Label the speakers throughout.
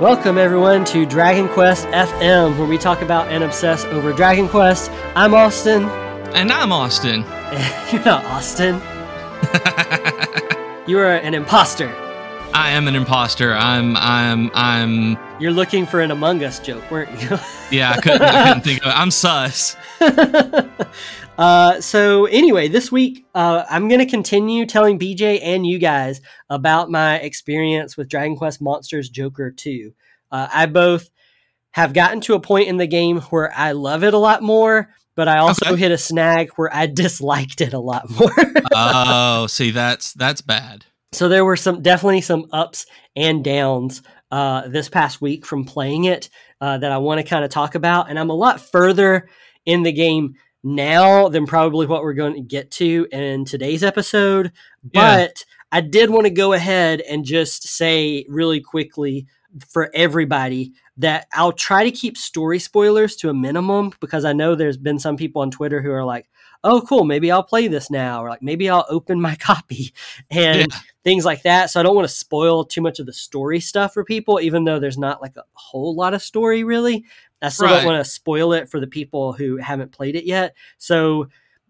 Speaker 1: Welcome, everyone, to Dragon Quest FM, where we talk about and obsess over Dragon Quest. I'm Austin.
Speaker 2: And I'm Austin.
Speaker 1: You're not Austin. you are an imposter.
Speaker 2: I am an imposter. I'm. I'm. I'm.
Speaker 1: You're looking for an Among Us joke, weren't you?
Speaker 2: yeah, I couldn't, I couldn't think of it. I'm sus.
Speaker 1: uh, so anyway, this week uh, I'm going to continue telling BJ and you guys about my experience with Dragon Quest Monsters Joker 2. Uh, I both have gotten to a point in the game where I love it a lot more, but I also okay. hit a snag where I disliked it a lot more.
Speaker 2: oh, see, that's that's bad.
Speaker 1: So there were some definitely some ups and downs uh, this past week from playing it uh, that I want to kind of talk about, and I'm a lot further in the game now than probably what we're going to get to in today's episode. But yeah. I did want to go ahead and just say really quickly for everybody that I'll try to keep story spoilers to a minimum because I know there's been some people on Twitter who are like, oh, cool, maybe I'll play this now, or like maybe I'll open my copy and yeah. things like that. So I don't want to spoil too much of the story stuff for people, even though there's not like a whole lot of story really. I still right. don't want to spoil it for the people who haven't played it yet. So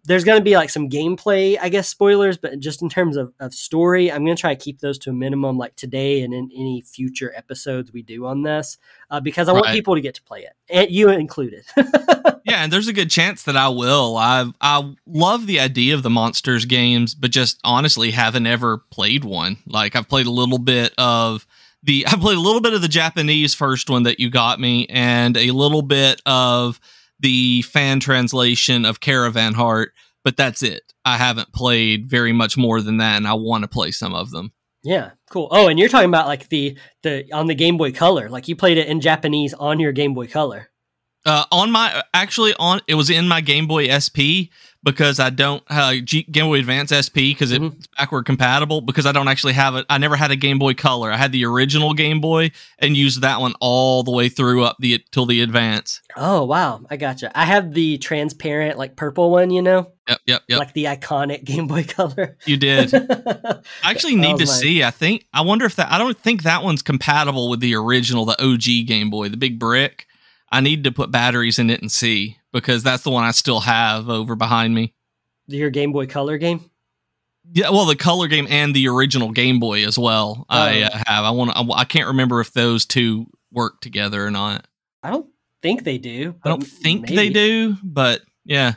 Speaker 1: there's going to be like some gameplay, I guess, spoilers, but just in terms of, of story, I'm going to try to keep those to a minimum, like today and in any future episodes we do on this, uh, because I right. want people to get to play it, and you included.
Speaker 2: yeah, and there's a good chance that I will. I I love the idea of the monsters games, but just honestly haven't ever played one. Like I've played a little bit of the I played a little bit of the Japanese first one that you got me, and a little bit of the fan translation of Caravan Heart, but that's it. I haven't played very much more than that, and I want to play some of them.
Speaker 1: Yeah, cool. Oh, and you're talking about like the the on the Game Boy Color, like you played it in Japanese on your Game Boy Color.
Speaker 2: Uh, on my actually on it was in my Game Boy SP, because I don't uh, G- Game Boy Advance SP because it's mm-hmm. backward compatible because I don't actually have it. I never had a Game Boy Color. I had the original Game Boy and used that one all the way through up the till the Advance.
Speaker 1: Oh wow, I gotcha. I have the transparent like purple one, you know.
Speaker 2: Yep, yep, yep.
Speaker 1: Like the iconic Game Boy Color.
Speaker 2: You did. I actually need to see. I think I wonder if that. I don't think that one's compatible with the original, the OG Game Boy, the big brick. I need to put batteries in it and see because that's the one I still have over behind me.
Speaker 1: Your Game Boy Color game?
Speaker 2: Yeah, well, the color game and the original Game Boy as well. Oh. I uh, have. I want. I, I can't remember if those two work together or not.
Speaker 1: I don't think they do.
Speaker 2: I don't think maybe. they do, but yeah.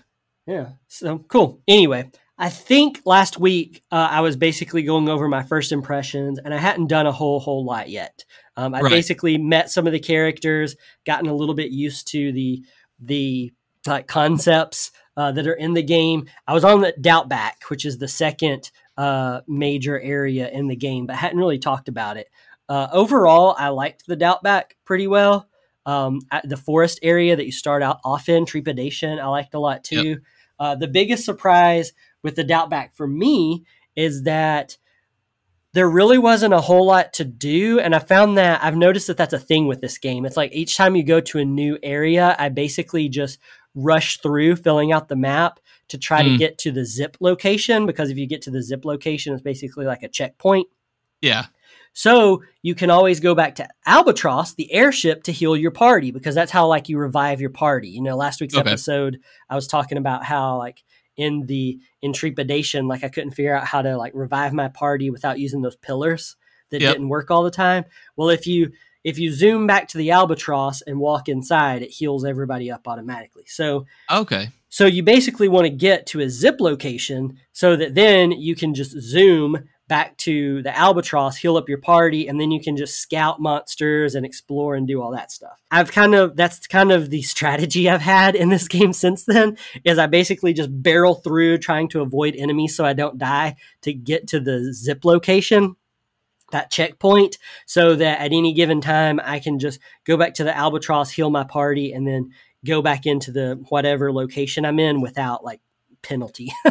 Speaker 1: Yeah. So cool. Anyway, I think last week uh, I was basically going over my first impressions, and I hadn't done a whole whole lot yet. Um, I right. basically met some of the characters, gotten a little bit used to the the like concepts uh, that are in the game. I was on the Doubtback, which is the second uh, major area in the game, but hadn't really talked about it. Uh, overall, I liked the Doubtback pretty well. Um, the forest area that you start out off in, Trepidation, I liked a lot too. Yep. Uh, the biggest surprise with the Doubtback for me is that there really wasn't a whole lot to do. And I found that I've noticed that that's a thing with this game. It's like each time you go to a new area, I basically just rush through filling out the map to try mm. to hmm. get to the zip location because if you get to the zip location, it's basically like a checkpoint.
Speaker 2: Yeah.
Speaker 1: So you can always go back to Albatross, the airship, to heal your party because that's how like you revive your party. You know, last week's okay. episode, I was talking about how like in the intrepidation, like I couldn't figure out how to like revive my party without using those pillars that yep. didn't work all the time. Well, if you if you zoom back to the albatross and walk inside, it heals everybody up automatically. So
Speaker 2: okay.
Speaker 1: So you basically want to get to a zip location so that then you can just zoom back to the albatross, heal up your party, and then you can just scout monsters and explore and do all that stuff. I've kind of that's kind of the strategy I've had in this game since then is I basically just barrel through trying to avoid enemies so I don't die to get to the zip location that checkpoint so that at any given time I can just go back to the albatross, heal my party, and then go back into the whatever location I'm in without like penalty.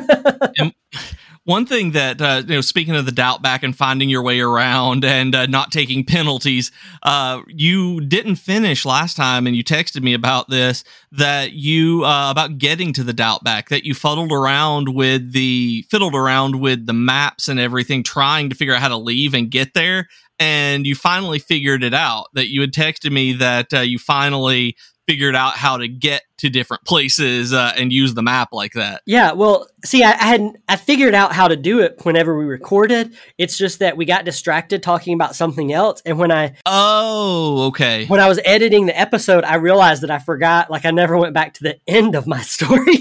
Speaker 2: one thing that uh, you know, speaking of the doubt back and finding your way around and uh, not taking penalties, uh, you didn't finish last time, and you texted me about this that you uh, about getting to the doubt back that you fuddled around with the fiddled around with the maps and everything, trying to figure out how to leave and get there. and you finally figured it out. That you had texted me that uh, you finally figured out how to get to different places uh, and use the map like that.
Speaker 1: Yeah, well, see, I, I had I figured out how to do it whenever we recorded. It's just that we got distracted talking about something else, and when I
Speaker 2: oh okay
Speaker 1: when I was editing the episode, I realized that I forgot. Like I never went back to the end of my story.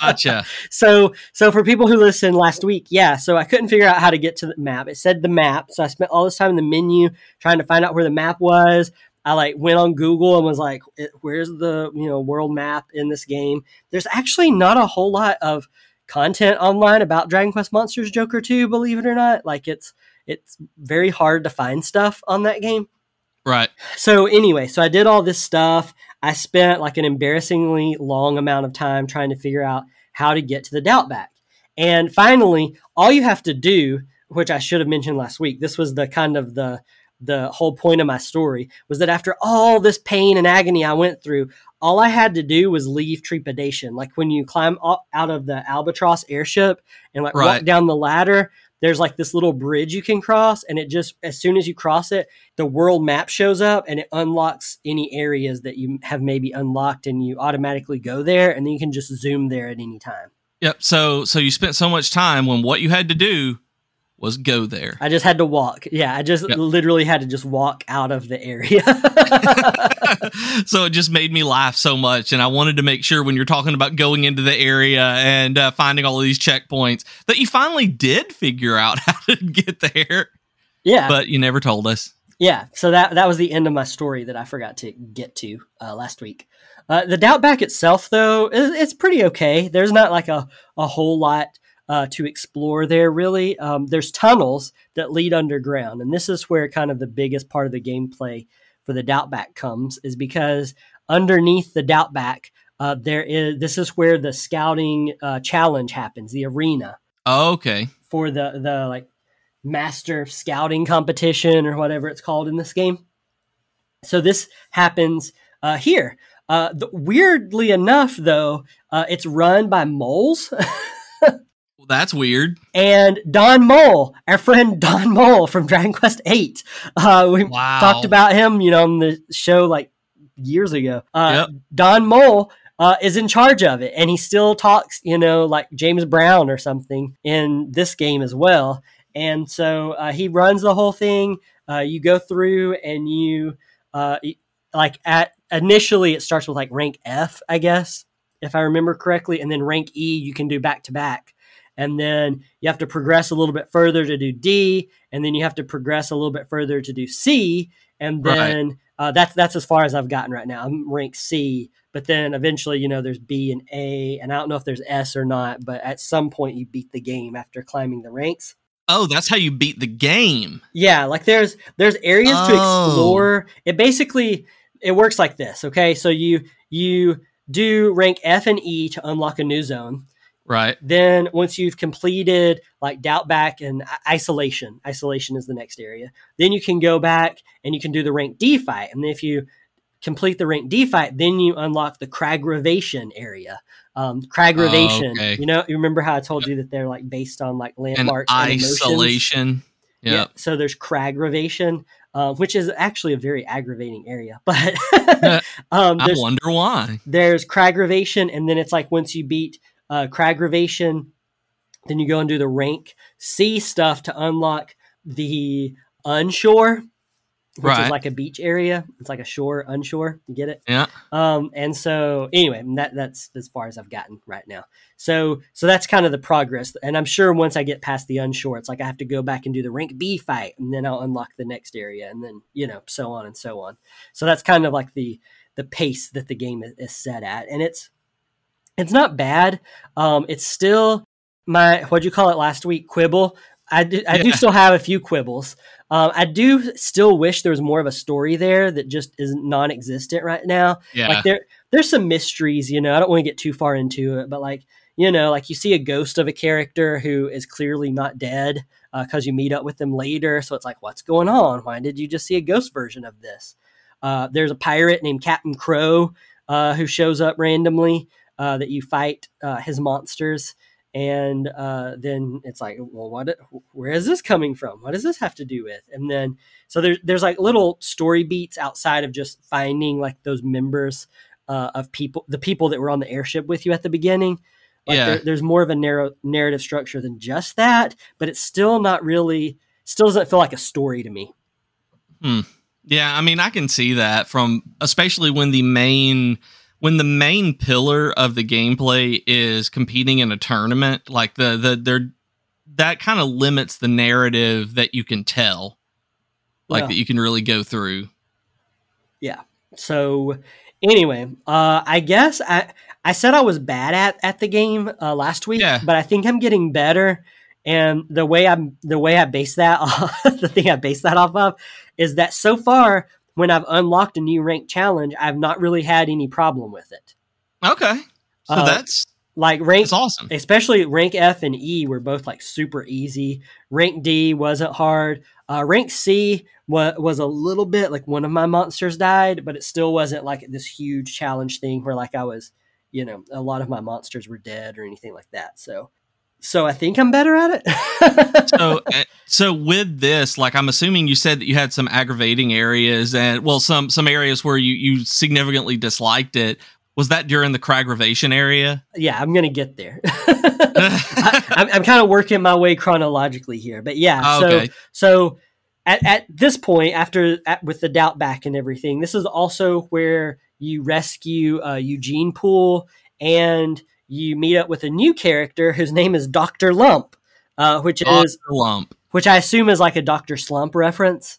Speaker 2: gotcha.
Speaker 1: So so for people who listened last week, yeah, so I couldn't figure out how to get to the map. It said the map, so I spent all this time in the menu trying to find out where the map was. I like went on Google and was like, eh, "Where's the you know world map in this game?" There's actually not a whole lot of content online about Dragon Quest Monsters Joker 2, believe it or not. Like it's it's very hard to find stuff on that game.
Speaker 2: Right.
Speaker 1: So anyway, so I did all this stuff. I spent like an embarrassingly long amount of time trying to figure out how to get to the doubt back. And finally, all you have to do, which I should have mentioned last week, this was the kind of the the whole point of my story was that after all this pain and agony I went through, all I had to do was leave trepidation. Like when you climb out of the albatross airship and like right. walk down the ladder, there's like this little bridge you can cross, and it just as soon as you cross it, the world map shows up and it unlocks any areas that you have maybe unlocked, and you automatically go there, and then you can just zoom there at any time.
Speaker 2: Yep. So so you spent so much time when what you had to do was go there.
Speaker 1: I just had to walk. Yeah, I just yep. literally had to just walk out of the area.
Speaker 2: so it just made me laugh so much. And I wanted to make sure when you're talking about going into the area and uh, finding all of these checkpoints that you finally did figure out how to get there.
Speaker 1: Yeah.
Speaker 2: But you never told us.
Speaker 1: Yeah. So that, that was the end of my story that I forgot to get to uh, last week. Uh, the Doubtback itself, though, is, it's pretty okay. There's not like a, a whole lot uh, to explore there, really. Um, there's tunnels that lead underground. And this is where kind of the biggest part of the gameplay for the Doubtback comes, is because underneath the Doubtback, uh, there is this is where the scouting uh, challenge happens, the arena.
Speaker 2: Oh, okay.
Speaker 1: For the the like master scouting competition or whatever it's called in this game. So this happens uh, here. Uh, the, weirdly enough, though, uh, it's run by moles.
Speaker 2: that's weird.
Speaker 1: And Don Mole, our friend Don Mole from Dragon Quest Eight. Uh, we wow. talked about him, you know, on the show like years ago. Uh, yep. Don Mole uh, is in charge of it, and he still talks, you know, like James Brown or something in this game as well. And so uh, he runs the whole thing. Uh, you go through and you uh, like at initially it starts with like rank F, I guess, if I remember correctly, and then rank E you can do back to back and then you have to progress a little bit further to do D, and then you have to progress a little bit further to do C, and then right. uh, that's that's as far as I've gotten right now. I'm ranked C, but then eventually, you know, there's B and A, and I don't know if there's S or not, but at some point you beat the game after climbing the ranks.
Speaker 2: Oh, that's how you beat the game.
Speaker 1: Yeah, like there's there's areas oh. to explore. It basically it works like this. Okay, so you you do rank F and E to unlock a new zone.
Speaker 2: Right.
Speaker 1: Then once you've completed like Doubtback and isolation, isolation is the next area. Then you can go back and you can do the rank D fight. And if you complete the rank D fight, then you unlock the Cragravation area. Um, Cragravation, oh, okay. you know, you remember how I told you that they're like based on like landmarks
Speaker 2: and isolation.
Speaker 1: Yep. Yeah. So there's Cragravation, uh, which is actually a very aggravating area. But
Speaker 2: um, I wonder why.
Speaker 1: There's Cragravation, and then it's like once you beat uh, Cragravation. Then you go and do the rank C stuff to unlock the unshore, which right. is like a beach area. It's like a shore, unshore. You get it?
Speaker 2: Yeah.
Speaker 1: Um, and so anyway, that that's as far as I've gotten right now. So so that's kind of the progress. And I'm sure once I get past the unshore, it's like I have to go back and do the rank B fight, and then I'll unlock the next area, and then you know so on and so on. So that's kind of like the the pace that the game is, is set at, and it's it's not bad. Um, it's still my what'd you call it last week? Quibble. I do, I yeah. do still have a few quibbles. Um, I do still wish there was more of a story there that just is non-existent right now.
Speaker 2: Yeah.
Speaker 1: Like there, there's some mysteries. You know, I don't want to get too far into it, but like you know, like you see a ghost of a character who is clearly not dead because uh, you meet up with them later. So it's like, what's going on? Why did you just see a ghost version of this? Uh, there's a pirate named Captain Crow uh, who shows up randomly uh, that you fight uh, his monsters. and uh, then it's like, well, what? Where is this coming from? What does this have to do with? And then so there's there's like little story beats outside of just finding like those members uh, of people, the people that were on the airship with you at the beginning. Like
Speaker 2: Yeah.
Speaker 1: there- there's more of a narrow narrative structure than just that, but it's still not really. Still doesn't feel like a story to me. Hmm.
Speaker 2: Yeah, I mean, I can see that from especially when the main when the main pillar of the gameplay is competing in a tournament, like the the they're that kind of limits the narrative that you can tell, like
Speaker 1: Yeah.
Speaker 2: that you can really go through. Yeah.
Speaker 1: So anyway, uh, I guess I I said I was bad at at the game uh, last week,
Speaker 2: Yeah.
Speaker 1: but I think I'm getting better. And the way I'm the way I base that off, the thing I base that off of is that so far when I've unlocked a new rank challenge, I've not really had any problem with it.
Speaker 2: Okay, so
Speaker 1: Uh,
Speaker 2: that's
Speaker 1: Like rank
Speaker 2: that's awesome.
Speaker 1: especially rank F and E were both like super easy. Rank D wasn't hard. Uh, rank C was, was a little bit like one of my monsters died, but it still wasn't like this huge challenge thing where like I was, you know, a lot of my monsters were dead or anything like that. So, so I think I'm better at it.
Speaker 2: so uh, so with this like i'm assuming you said that you had some aggravating areas and well some some areas where you you significantly disliked it was that during the craggravation area
Speaker 1: yeah, I'm gonna get there. I, I'm, I'm kind of working my way chronologically here, but yeah. So
Speaker 2: okay
Speaker 1: So at, at this point, after at, with the doubt back and everything, this is also where you rescue uh, Eugene Pool and you meet up with a new character whose name is Doctor Lump, uh, which
Speaker 2: Dr.
Speaker 1: is
Speaker 2: lump
Speaker 1: which I assume is like a Doctor Slump reference.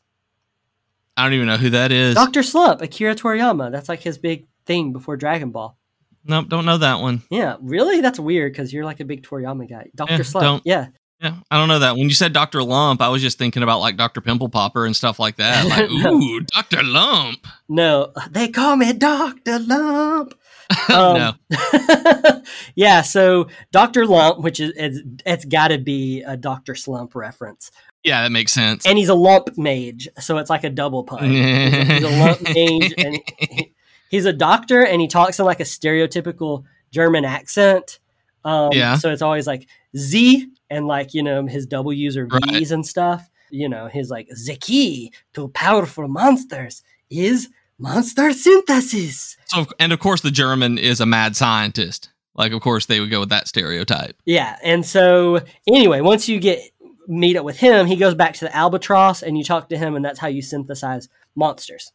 Speaker 2: i don't even know who that is
Speaker 1: Doctor Slump, Akira Toriyama. That's like his big thing before Dragon Ball.
Speaker 2: nope don't know that one
Speaker 1: Yeah, really? That's weird because you're like a big Toriyama guy. Doctor
Speaker 2: Yeah,
Speaker 1: Slump.
Speaker 2: don't-
Speaker 1: Yeah.
Speaker 2: yeah i don't know that when you said dr lump i was just thinking about like dr pimple popper and stuff like that like
Speaker 1: No.
Speaker 2: ooh dr lump
Speaker 1: No, they call me Doctor Lump.
Speaker 2: no
Speaker 1: yeah, so Doctor Lump, which is it's, it's got to be a Doctor Slump reference,
Speaker 2: yeah that makes sense
Speaker 1: and he's a lump mage, so it's like a double pun. he's, a, he's a lump mage, and he- he's a doctor, and he talks in like a stereotypical German accent. Um,
Speaker 2: Yeah.
Speaker 1: So it's always like Z, and like you know his W's or V's
Speaker 2: Right.
Speaker 1: and stuff. You know, his like the key to powerful monsters is monster synthesis.
Speaker 2: so and of course the german is a mad scientist like of course they would go with that stereotype
Speaker 1: Yeah, and so anyway, once you get meet up with him, he goes back to the albatross, and you talk to him, and that's how you synthesize monsters.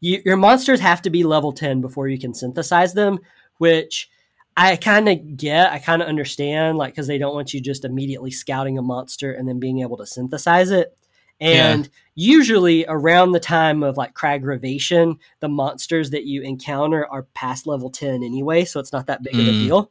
Speaker 1: You, your monsters have to be level ten before you can synthesize them, which I kind of get. I kind of understand, like because they don't want you just immediately scouting a monster and then being able to synthesize it. And usually around the time of like Cragravation, the monsters that you encounter are past level 10 anyway, so it's not that big of a
Speaker 2: Mm.
Speaker 1: deal.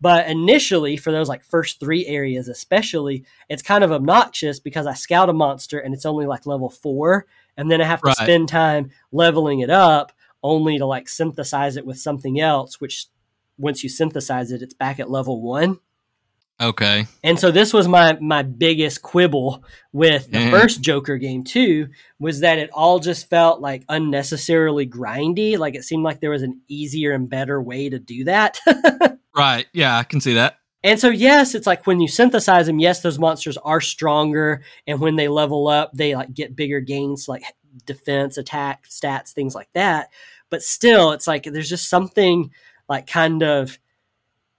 Speaker 1: But initially, for those like first three areas, especially, it's kind of obnoxious because I scout a monster and it's only like level four, and then I have to
Speaker 2: Right.
Speaker 1: spend time leveling it up only to like synthesize it with something else, which once you synthesize it, it's back at level one.
Speaker 2: Okay
Speaker 1: And so this was my my biggest quibble with the
Speaker 2: Mhm.
Speaker 1: first Joker game too was that it all just felt like unnecessarily grindy. Like it seemed like there was an easier and better way to do that.
Speaker 2: Right. Yeah, I can see that.
Speaker 1: and so yes, it's like when you synthesize them, yes, those monsters are stronger, and when they level up, they like get bigger gains like defense, attack, stats, things like that. But still, it's like there's just something like kind of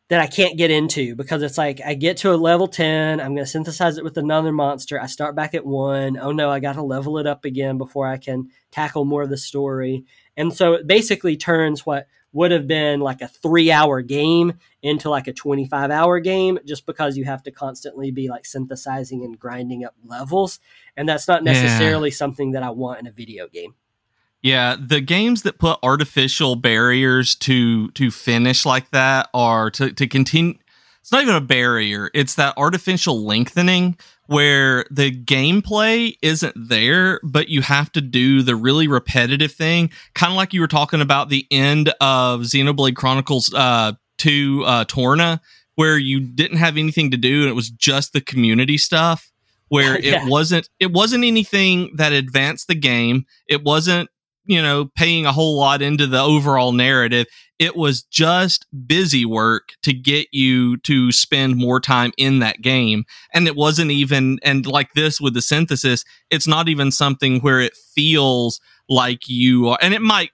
Speaker 1: that I can't get into because it's like I get to a level 10, I'm going to synthesize it with another monster. I start back at one. Oh no, I got to level it up again before I can tackle more of the story. And so it basically turns what would have been like a three hour game into like a 25 hour game just because you have to constantly be like synthesizing and grinding up levels. And that's not
Speaker 2: Yeah.
Speaker 1: necessarily something that I want in a video game.
Speaker 2: Yeah, the games that put artificial barriers to to finish like that are to to continue. It's not even a barrier; it's that artificial lengthening where the gameplay isn't there, but you have to do the really repetitive thing, kind of like you were talking about the end of Xenoblade Chronicles uh, Two uh, Torna, where you didn't have anything to do and it was just the community stuff. Where
Speaker 1: Yeah.
Speaker 2: it wasn't, it wasn't anything that advanced the game. It wasn't you know, paying a whole lot into the overall narrative. It was just busy work to get you to spend more time in that game. And it wasn't even, and like this with the synthesis, it's not even something where it feels like you are, and it might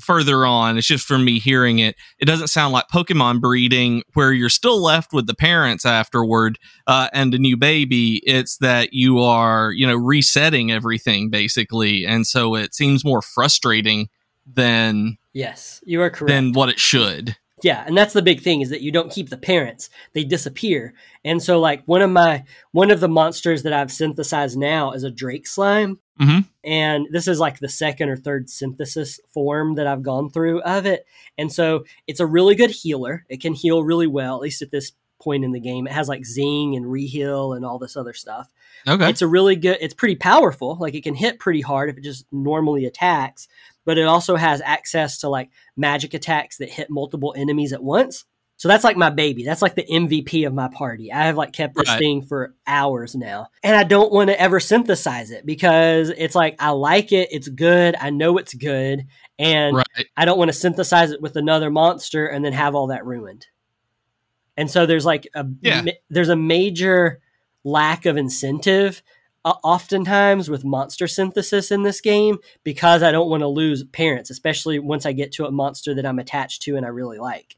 Speaker 2: further on. It's just from me hearing it. It doesn't sound like Pokemon breeding, where you're still left with the parents afterward uh, and a new baby. It's that you are, you know, resetting everything basically, and so it seems more frustrating than
Speaker 1: yes, you are correct
Speaker 2: than what it should.
Speaker 1: Yeah, and that's the big thing is that you don't keep the parents; they disappear. And so, like one of my one of the monsters that I've synthesized now is a Drake slime,
Speaker 2: mm-hmm.
Speaker 1: And this is like the second or third synthesis form that I've gone through of it. And so, it's a really good healer. It can heal really well, at least at this point in the game. It has like zing and reheal and all this other stuff.
Speaker 2: Okay,
Speaker 1: it's a really good. It's pretty powerful. Like it can hit pretty hard if it just normally attacks but it also has access to like magic attacks that hit multiple enemies at once. So that's like my baby. That's like the MVP of my party. I have like kept this right. thing for hours now. And I don't want to ever synthesize it because it's like I like it, it's good, I know it's good, and right. I don't want to synthesize it with another monster and then have all that ruined. And so there's like a yeah. there's a major lack of incentive uh, oftentimes with monster synthesis in this game because I don't want to lose parents, especially once I get to a monster that I'm attached to and I really like.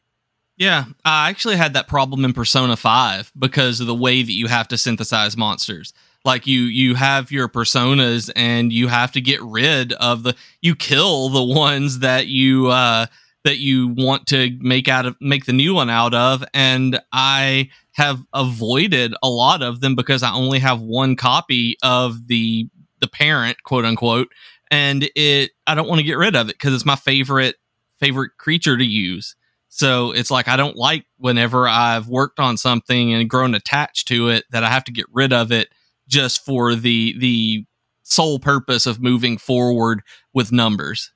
Speaker 2: Yeah, I actually had that problem in Persona 5 because of the way that you have to synthesize monsters. Like you you have your personas and you have to get rid of the you kill the ones that you uh that you want to make out of make the new one out of and I have avoided a lot of them because I only have one copy of the the parent, quote unquote, and it I don't want to get rid of it because it's my favorite favorite creature to use. So it's like I don't like whenever I've worked on something and grown attached to it that I have to get rid of it just for the the sole purpose of moving forward with numbers.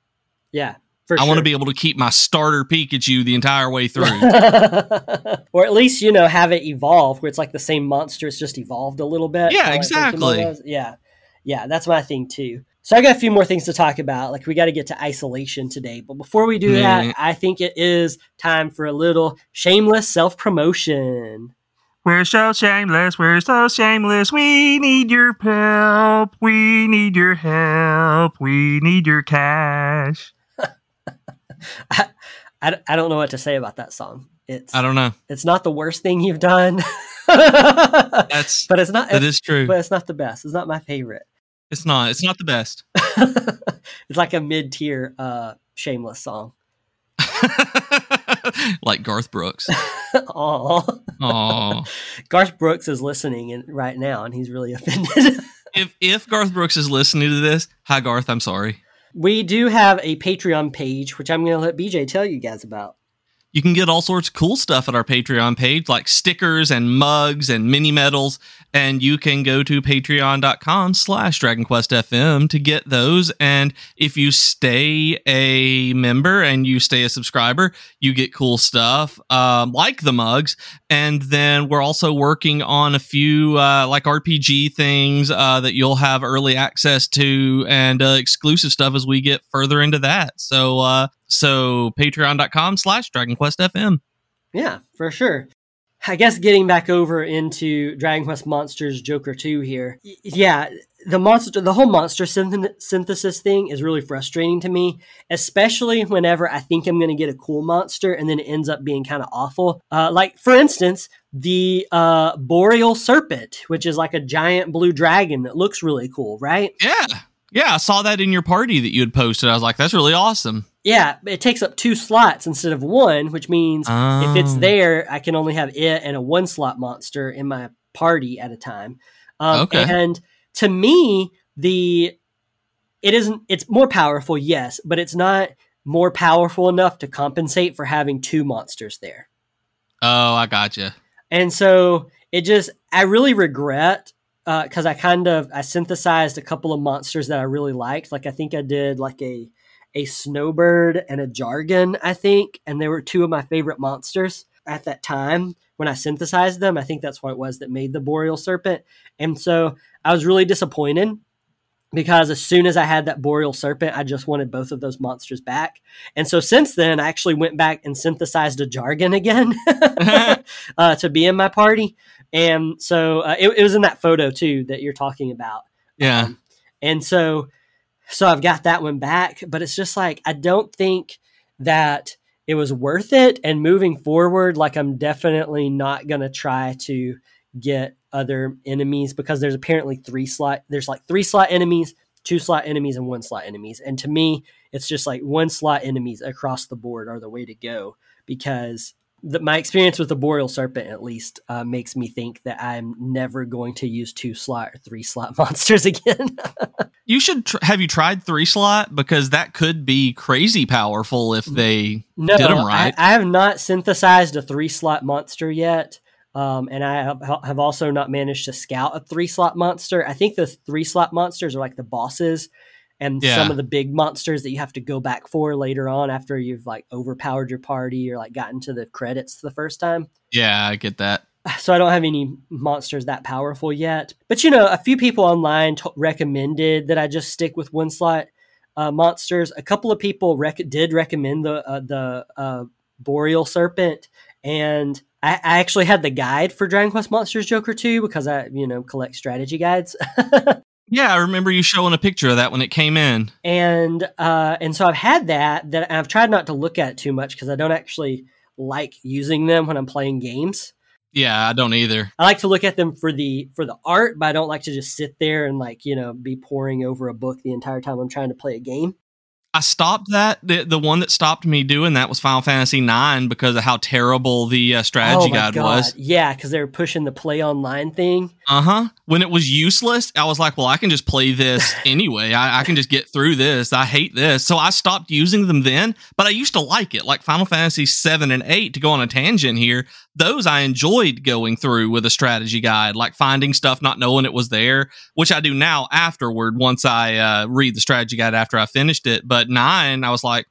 Speaker 1: Yeah,
Speaker 2: I sure. want to be able to keep my starter Pikachu the entire way through.
Speaker 1: or at least, you know, have it evolve where it's like the same monster, it's just evolved a little bit.
Speaker 2: Yeah, exactly.
Speaker 1: Yeah. Yeah, that's my thing too. So I got a few more things to talk about. Like we got to get to isolation today. But before we do mm. that, I think it is time for a little shameless self promotion.
Speaker 3: We're so shameless, we're so shameless. We need your help. We need your help. We need your cash.
Speaker 1: I, I, I don't know what to say about that song. It's
Speaker 2: I don't know.
Speaker 1: It's not the worst thing you've done.
Speaker 2: That's
Speaker 1: but it's not.
Speaker 2: That is true.
Speaker 1: But it's not the best. It's not my favorite.
Speaker 2: It's not. It's not the best.
Speaker 1: it's like a mid tier, uh, shameless song.
Speaker 2: like Garth Brooks.
Speaker 1: Aww.
Speaker 2: Aww.
Speaker 1: Garth Brooks is listening in, right now, and he's really offended.
Speaker 2: if if Garth Brooks is listening to this, hi Garth, I'm sorry.
Speaker 1: We do have a Patreon page, which I'm going to let BJ tell you guys about.
Speaker 2: You can get all sorts of cool stuff at our Patreon page, like stickers and mugs and mini medals. And you can go to patreon.com slash DragonQuestFM to get those. And if you stay a member and you stay a subscriber, you get cool stuff um, like the mugs. And then we're also working on a few uh, like RPG things uh, that you'll have early access to and uh, exclusive stuff as we get further into that. So uh, so patreon.com slash Dragon Quest FM.
Speaker 1: Yeah, for sure. I guess getting back over into Dragon Quest Monsters Joker 2 here. Yeah, the monster the whole monster synth- synthesis thing is really frustrating to me, especially whenever I think I'm going to get a cool monster and then it ends up being kind of awful. Uh, like for instance, the uh, Boreal Serpent, which is like a giant blue dragon that looks really cool, right?
Speaker 2: Yeah. Yeah, I saw that in your party that you had posted. I was like, that's really awesome.
Speaker 1: Yeah, it takes up two slots instead of one, which means oh. if it's oh. there, I can only have it and a one slot monster in my party at a time. Um, okay. And to me, the it isn't. It's more powerful, yes, but it's not more powerful enough to compensate for having two monsters there.
Speaker 2: Oh, I gotcha.
Speaker 1: And so it just, I really regret because uh, I kind of I synthesized a couple of monsters that I really liked. Like I think I did like a a snowbird and a jargon, I think, and they were two of my favorite monsters at that time when I synthesized them. I think that's what it was that made the boreal serpent. And so I was really disappointed because as soon as I had that boreal serpent, I just wanted both of those monsters back. And so since then, I actually went back and synthesized a jargon again uh, to be in my party. And so uh, it, it, was in that photo too that you're talking about.
Speaker 2: Yeah. Um,
Speaker 1: and so, so I've got that one back, but it's just like I don't think that it was worth it. And moving forward, like I'm definitely not to try to get other enemies because there's apparently three slot there's like three slot enemies two slot enemies and one slot enemies and to me it's just like one slot enemies across the board are the way to go because the, my experience with the boreal serpent at least uh, makes me think that i'm never going to use two slot or three slot monsters again.
Speaker 2: You should tr- have you tried three slot? Because that could be crazy powerful if they no, did them right.
Speaker 1: I, I have not synthesized a three slot monster yet um, and I have, have, also not managed to scout a three slot monster. I think the three slot monsters are like the bosses and yeah. some of the big monsters that you have to go back for later on after you've like overpowered your party or like gotten to the credits the first time.
Speaker 2: Yeah, I get that.
Speaker 1: So I don't have any monsters that powerful yet. But you know, a few people online t- recommended that I just stick with one slot uh, monsters. A couple of people rec- did recommend the uh, the uh, boreal serpent and I, I actually had the guide for Dragon Quest Monsters Joker 2 because I, you know, collect strategy guides.
Speaker 2: yeah, I remember you showing a picture of that when it came in.
Speaker 1: And uh, and so I've had that that I've tried not to look at too much because I don't actually like using them when I'm playing games.
Speaker 2: Yeah, I don't either.
Speaker 1: I like to look at them for the for the art, but I don't like to just sit there and like, you know, be poring over a book the entire time I'm trying to play a game.
Speaker 2: I stopped that. The, the one that stopped me doing that was Final Fantasy IX because of how terrible the uh, strategy oh guide God. was.
Speaker 1: Yeah, because they were pushing the play online thing.
Speaker 2: Uh huh. When it was useless, I was like, well, I can just play this anyway. I, I, can just get through this. I hate this. So I stopped using them then, but I used to like it. Like Final Fantasy 7 and 8, to go on a tangent here, those I enjoyed going through with a strategy guide, like finding stuff, not knowing it was there, which I do now afterward once I uh, read the strategy guide after I finished it. But nine, I was like,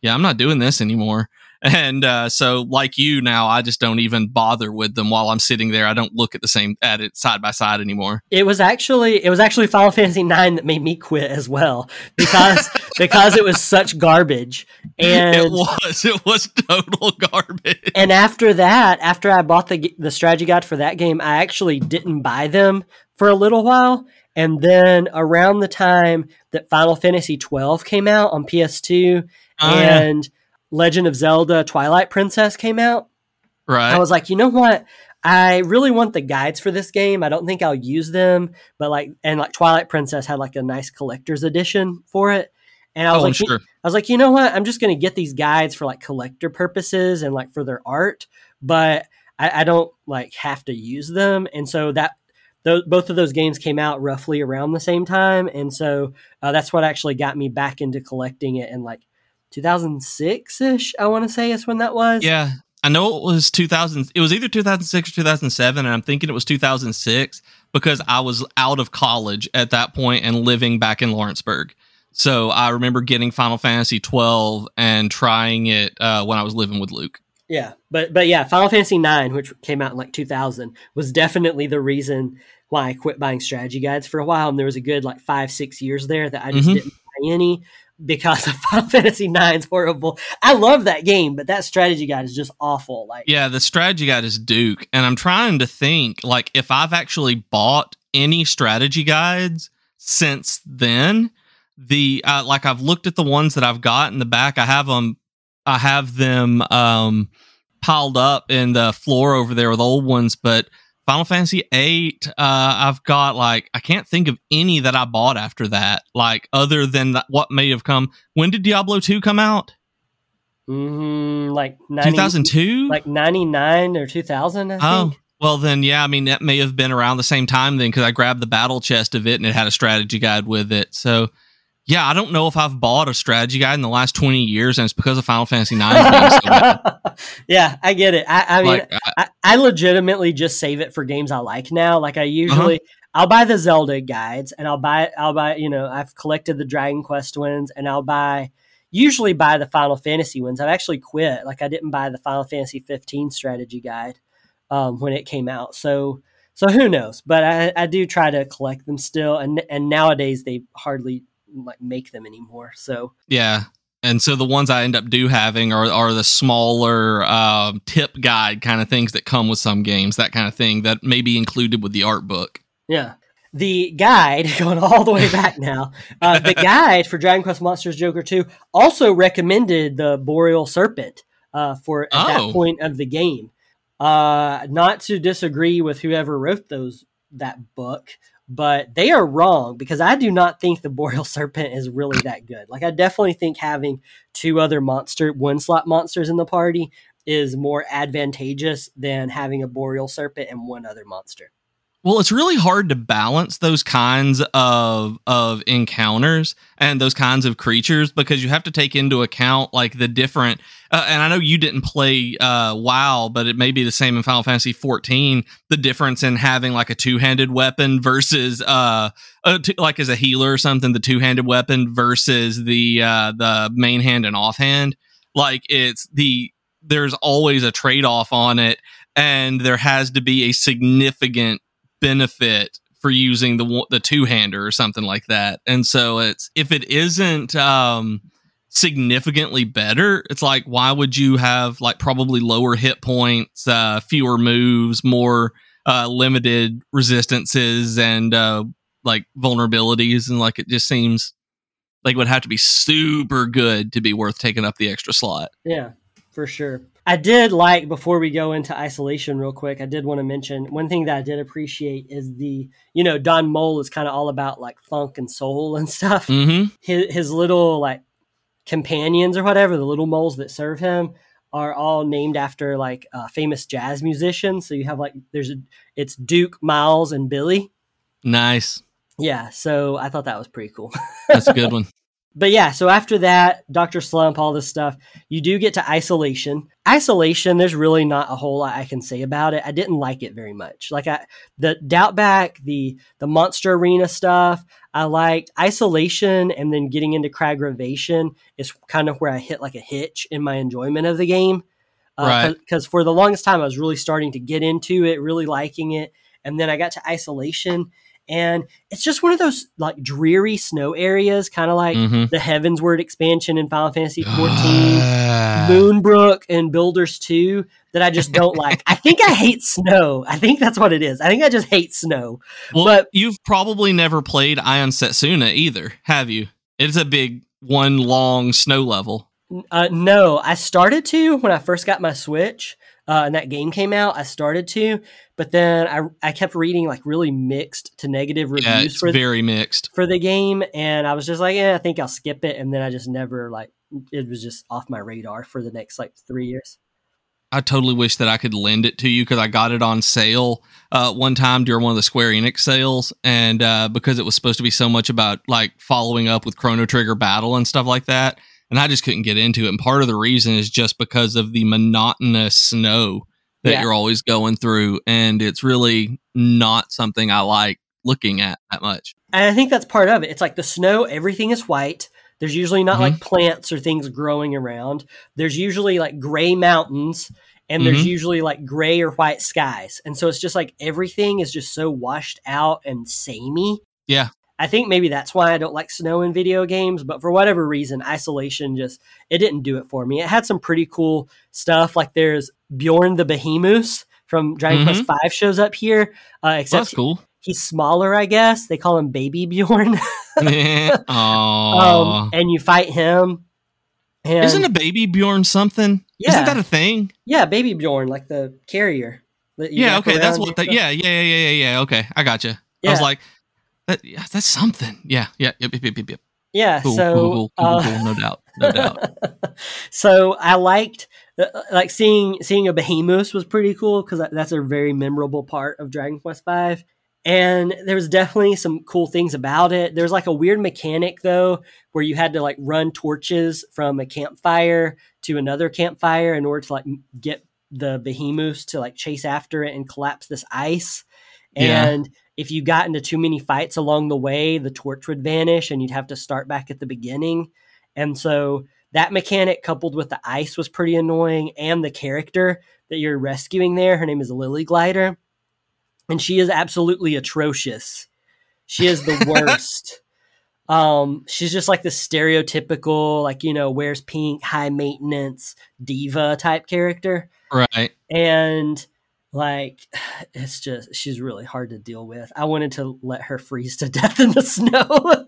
Speaker 2: yeah, I'm not doing this anymore. And uh, so, like you now, I just don't even bother with them while I'm sitting there. I don't look at the same at it side by side anymore.
Speaker 1: It was actually it was actually Final Fantasy IX that made me quit as well because because it was such garbage. And
Speaker 2: it was it was total garbage.
Speaker 1: And after that, after I bought the the strategy guide for that game, I actually didn't buy them for a little while. And then around the time that Final Fantasy twelve came out on PS2 oh, and yeah Legend of Zelda Twilight Princess came out.
Speaker 2: Right. I
Speaker 1: was like, you know what? I really want the guides for this game. I don't think I'll use them, but like, and like Twilight Princess had like a nice collector's edition for it. And I was oh, like, sure. I was like, you know what? I'm just going to get these guides for like collector purposes and like for their art, but I, I don't like have to use them. And so that those, both of those games came out roughly around the same time, and so uh, that's what actually got me back into collecting it and like 2006 ish. I want to say is when that was.
Speaker 2: Yeah, I know it was 2000. It was either 2006 or 2007, and I'm thinking it was 2006 because I was out of college at that point and living back in Lawrenceburg. So I remember getting Final Fantasy 12 and trying it uh, when I was living with Luke.
Speaker 1: Yeah, but but yeah, Final Fantasy 9, which came out in like 2000, was definitely the reason why I quit buying strategy guides for a while. And there was a good like five, six years there that I just mm-hmm. didn't buy any because Final Fantasy IX's horrible. I love that game, but that strategy guide is just awful. Like,
Speaker 2: yeah, the strategy guide is Duke, and I'm trying to think like if I've actually bought any strategy guides since then. The uh, like I've looked at the ones that I've got in the back. I have them. I have them um, piled up in the floor over there with old ones, but Final Fantasy VIII, uh, I've got like I can't think of any that I bought after that, like other than what may have come. When did Diablo two come out?
Speaker 1: Mm, like
Speaker 2: two thousand two,
Speaker 1: like ninety nine or two thousand. Oh,
Speaker 2: well then, yeah. I mean, that may have been around the same time then, because I grabbed the battle chest of it and it had a strategy guide with it. So yeah, I don't know if I've bought a strategy guide in the last 20 years, and it's because of Final Fantasy IX.
Speaker 1: so yeah, I get it. I, I mean, like, I, I, legitimately just save it for games I like now. Like I usually, uh-huh. I'll buy the Zelda guides, and I'll buy, I'll buy, you know, I've collected the Dragon Quest ones, and I'll buy, usually buy the Final Fantasy ones. I've actually quit. Like I didn't buy the Final Fantasy 15 strategy guide um, when it came out. So So who knows? But I, I do try to collect them still, and and nowadays they hardly like make them anymore. So
Speaker 2: Yeah. And so the ones I end up do having are, are the smaller um, tip guide kind of things that come with some games, that kind of thing that may be included with the art book.
Speaker 1: yeah, the guide going all the way back now. Uh, the guide for Dragon Quest Monsters Joker Two also recommended the Boreal Serpent uh, for at
Speaker 2: Oh.
Speaker 1: that point of the game. Uh, not to disagree with whoever wrote those that book, but they are wrong because I do not think the Boreal Serpent is really that good. Like I definitely think having two other monster one slot monsters in the party is more advantageous than having a Boreal Serpent and one other monster.
Speaker 2: Well, it's really hard to balance those kinds of of encounters and those kinds of creatures because you have to take into account like the different. Uh, and I know you didn't play uh, WoW, but it may be the same in Final Fantasy 14. The difference in having like a two handed weapon versus uh, like as a healer or something, the two handed weapon versus the uh, the main hand and offhand. Like it's the there's always a trade off on it, and there has to be a significant benefit for using the the two hander or something like that. And so it's if it isn't um significantly better, it's like why would you have like probably lower hit points, uh fewer moves, more uh limited resistances and uh like vulnerabilities and like it just seems like would have to be super good to be worth taking up the extra slot.
Speaker 1: Yeah, for sure. I did like before we go into isolation real quick. I did want to mention one thing that I did appreciate is the you know Don Mole is kind of all about like funk and soul and stuff.
Speaker 2: Mhm.
Speaker 1: His his little like companions or whatever the little moles that serve him are all named after like uh, famous jazz musicians. So you have like there's a it's Duke, Miles, and Billy.
Speaker 2: Nice.
Speaker 1: Yeah, so I thought that was pretty cool.
Speaker 2: That's a good one.
Speaker 1: But yeah, so after that, Dr. Slump, all this stuff, you do get to isolation. Isolation, there's really not a whole lot I can say about it. I didn't like it very much. Like I the Doubtback, the the monster arena stuff, I liked isolation and then getting into Cragravation is kind of where I hit like a hitch in my enjoyment of the game.
Speaker 2: Uh, right.
Speaker 1: Because for the longest time, I was really starting to get into it, really liking it. And then I got to isolation, and it's just one of those like dreary snow areas, kind of like
Speaker 2: Mhm.
Speaker 1: the Heavensward expansion in Final Fantasy 14,
Speaker 2: Ah.
Speaker 1: Moonbrooke and Builders 2 that I just don't like. I think I hate snow. I think that's what it is. I think I just hate snow.
Speaker 2: Well,
Speaker 1: But-
Speaker 2: you've probably never played I Am Setsuna either, have you? It's a big one long snow level.
Speaker 1: Uh, no, I started to when I first got my Switch uh, and that game came out. I started to, but then I, I kept reading like really mixed to negative
Speaker 2: Yeah,
Speaker 1: reviews
Speaker 2: it's
Speaker 1: for,
Speaker 2: very mixed.
Speaker 1: for the game. And I was just like, yeah, I think I'll skip it. And then I just never like, it was just off my radar for the next like three years.
Speaker 2: I totally wish that I could lend it to you because I got it on sale uh, one time during one of the Square Enix sales, and uh, because it was supposed to be so much about like following up with Chrono Trigger Battle and stuff like that, and I just couldn't get into it. And part of the reason is just because of the monotonous snow that
Speaker 1: Yeah.
Speaker 2: you're always going through, and it's really not something I like looking at that much.
Speaker 1: And I think that's part of it. It's like the snow, everything is white. There's usually not like plants or things growing around. There's usually like gray mountains and there's
Speaker 2: Mhm.
Speaker 1: usually like gray or white skies. And so it's just like everything is just so washed out and samey.
Speaker 2: Yeah.
Speaker 1: I think maybe that's why I don't like snow in video games, but for whatever reason, isolation just it didn't do it for me. It had some pretty cool stuff. Like there's Bjorn the Behemoth from Dragon Quest Five shows up here. Uh, except
Speaker 2: that's cool.
Speaker 1: he's smaller, I guess. They call him Baby Bjorn. Um, and you fight him. And
Speaker 2: Isn't a baby Bjorn something?
Speaker 1: Yeah.
Speaker 2: Isn't that a thing?
Speaker 1: yeah, Baby Bjorn, like the carrier.
Speaker 2: Yeah, okay, that's what
Speaker 1: stuff.
Speaker 2: Yeah, yeah, yeah, yeah, yeah, yeah. Okay, I got you. I was like, that, yeah, that's something. Yeah, yeah, yep, yep, yep, yep.
Speaker 1: Yeah,
Speaker 2: Cool,
Speaker 1: so
Speaker 2: cool, cool, cool,
Speaker 1: uh,
Speaker 2: cool, no doubt, no doubt.
Speaker 1: so I liked uh, like seeing seeing a behemoth was pretty cool because that's a very memorable part of Dragon Quest Five. And there was definitely some cool things about it. There's like a weird mechanic though, where you had to like run torches from a campfire to another campfire in order to like get the behemoths to like chase after it and collapse this ice.
Speaker 2: Yeah.
Speaker 1: If you got into too many fights along the way, the torch would vanish and you'd have to start back at the beginning. And so that mechanic coupled with the ice was pretty annoying and the character that you're rescuing there her name is lily glider and she is absolutely atrocious. She is the worst. um, she's just like the stereotypical, like you know, wears pink, high maintenance diva type character,
Speaker 2: Right.
Speaker 1: and like it's just she's really hard to deal with. I wanted to let her freeze to death in the snow.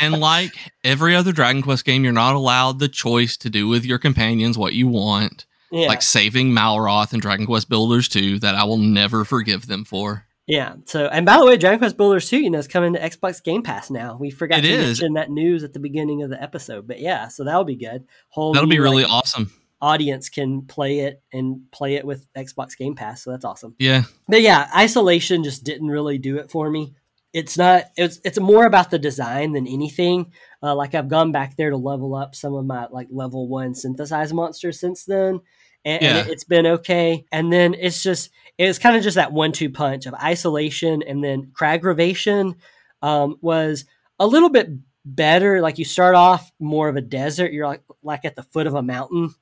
Speaker 2: And like every other Dragon Quest game, you're not allowed the choice to do with your companions what you want.
Speaker 1: yeah,
Speaker 2: Like saving Malroth and Dragon Quest Builders 2 that I will never forgive them for.
Speaker 1: yeah. So, and by the way, Dragon Quest Builders 2, you know, is coming to Xbox Game Pass now. We forgot
Speaker 2: It
Speaker 1: to
Speaker 2: is.
Speaker 1: mention that news at the beginning of the episode, but yeah, so that'll be good. Whole
Speaker 2: That'll be really
Speaker 1: like,
Speaker 2: awesome.
Speaker 1: Audience can play it and play it with Xbox Game Pass, so that's awesome.
Speaker 2: Yeah.
Speaker 1: But yeah, isolation just didn't really do it for me. It's not. It's it's more about the design than anything. Uh, like I've gone back there to level up some of my like level one synthesized monsters since then, and, and
Speaker 2: Yeah.
Speaker 1: it, it's been okay. And then it's just it's kind of just that one two punch of isolation and then Cragravation um, was a little bit better. Like you start off more of a desert. You're like like at the foot of a mountain,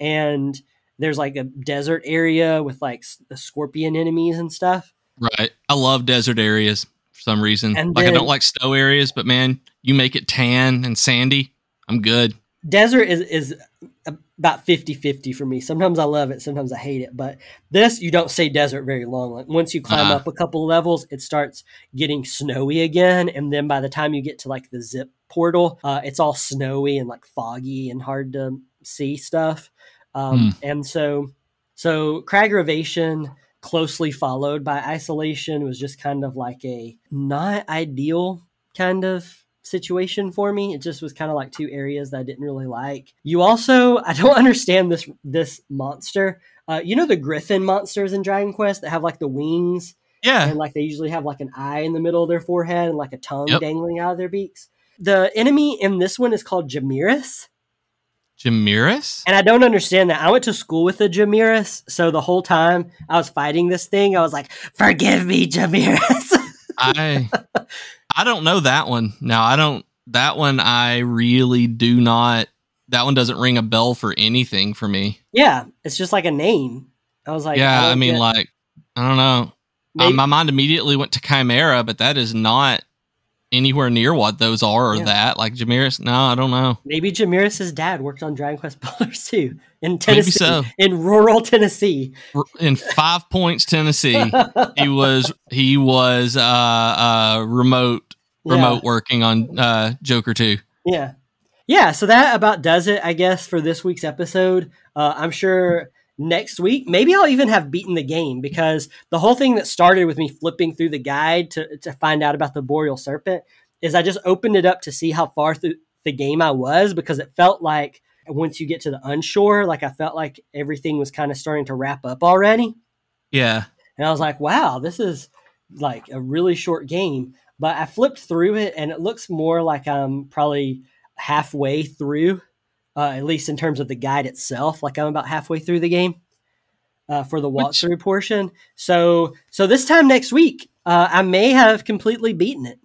Speaker 1: and there's like a desert area with like the scorpion enemies and stuff.
Speaker 2: Right. I love desert areas for some reason.
Speaker 1: And
Speaker 2: like I don't like snow areas, but man, you make it tan and sandy. I'm good.
Speaker 1: Desert is is about 50-50 for me. Sometimes I love it, sometimes I hate it. But this you don't stay desert very long. Like once you climb
Speaker 2: Uh-uh.
Speaker 1: up a couple levels, it starts getting snowy again, and then by the time you get to like the zip portal, uh, it's all snowy and like foggy and hard to see stuff. Um, And so, so Cragravation, closely followed by Isolation, was just kind of like a not ideal kind of situation for me. It just was kind of like two areas that I didn't really like. You also, I don't understand this this monster. Uh, you know the Griffin monsters in Dragon Quest that have like the wings
Speaker 2: Yeah.
Speaker 1: and like they usually have like an eye in the middle of their forehead and like a tongue
Speaker 2: Yep.
Speaker 1: dangling out of their beaks. The enemy in this one is called Jamiris.
Speaker 2: Jamiris?
Speaker 1: And I don't understand that. I went to school with the Jamiris, so the whole time I was fighting this thing, I was like, "Forgive me, Jamiris."
Speaker 2: I I don't know that one. Now I don't that one I really do not that one doesn't ring a bell for anything for me.
Speaker 1: yeah, it's just like a name. I was like,
Speaker 2: yeah, I
Speaker 1: don't
Speaker 2: mean
Speaker 1: get-
Speaker 2: like I don't know. Uh,
Speaker 1: maybe-
Speaker 2: my mind immediately went to Chimera, but that is not anywhere near what those are or
Speaker 1: Yeah.
Speaker 2: that. Like Jamiris, no, I don't know.
Speaker 1: maybe Jamiris' dad worked on Dragon Quest Builders too in Tennessee,
Speaker 2: so.
Speaker 1: in rural Tennessee.
Speaker 2: In five points, Tennessee, he was he was uh uh remote
Speaker 1: Yeah.
Speaker 2: remote working on uh Joker 2.
Speaker 1: Yeah. Yeah. So that about does it, I guess, for this week's episode. Uh, I'm sure next week, maybe I'll even have beaten the game because the whole thing that started with me flipping through the guide to, to find out about the Boreal Serpent is I just opened it up to see how far through the game I was because it felt like once you get to the unshore, like I felt like everything was kind of starting to wrap up already.
Speaker 2: Yeah.
Speaker 1: And I was like, wow, this is like a really short game. But I flipped through it and it looks more like I'm probably halfway through, uh, at least in terms of the guide itself. Like I'm about halfway through the game uh, for the
Speaker 2: Which-
Speaker 1: walkthrough portion. So, so this time next week, uh, I may have completely beaten it.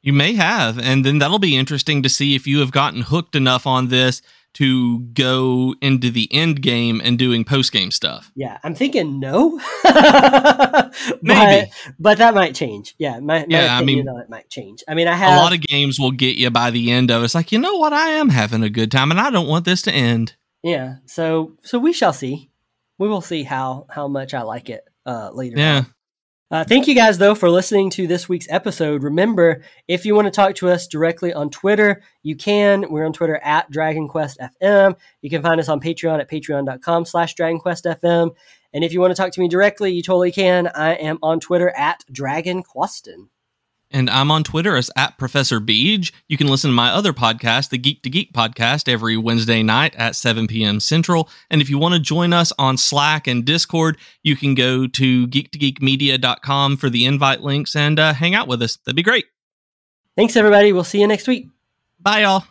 Speaker 2: You may have, and then that'll be interesting to see if you have gotten hooked enough on this to go into the end game and doing post game stuff.
Speaker 1: Yeah, I'm thinking no. but,
Speaker 2: Maybe.
Speaker 1: but that might change. Yeah, my, my
Speaker 2: Yeah, I mean-
Speaker 1: on it might change. I mean, I have
Speaker 2: A lot of games will get you by the end of it. It's like, you know what? I am having a good time and I don't want this to end.
Speaker 1: Yeah. So so we shall see. We will see how how much I like it uh, later.
Speaker 2: Yeah.
Speaker 1: on. Uh, thank you guys though for listening to this week's episode. Remember, if you want to talk to us directly on Twitter, you can. We're on Twitter at DragonQuestFM. You can find us on Patreon at patreon.com slash DragonQuestFM. And if you want to talk to me directly, you totally can. I am on Twitter at DragonQueston.
Speaker 2: And I'm on Twitter as at Professor Beej. You can listen to my other podcast, the Geek to Geek podcast, every Wednesday night at 7 p.m. Central. And if you want to join us on Slack and Discord, you can go to geektogeekmedia.com for the invite links and uh, hang out with us. That'd be great.
Speaker 1: Thanks, everybody. We'll see you next week.
Speaker 2: Bye, y'all.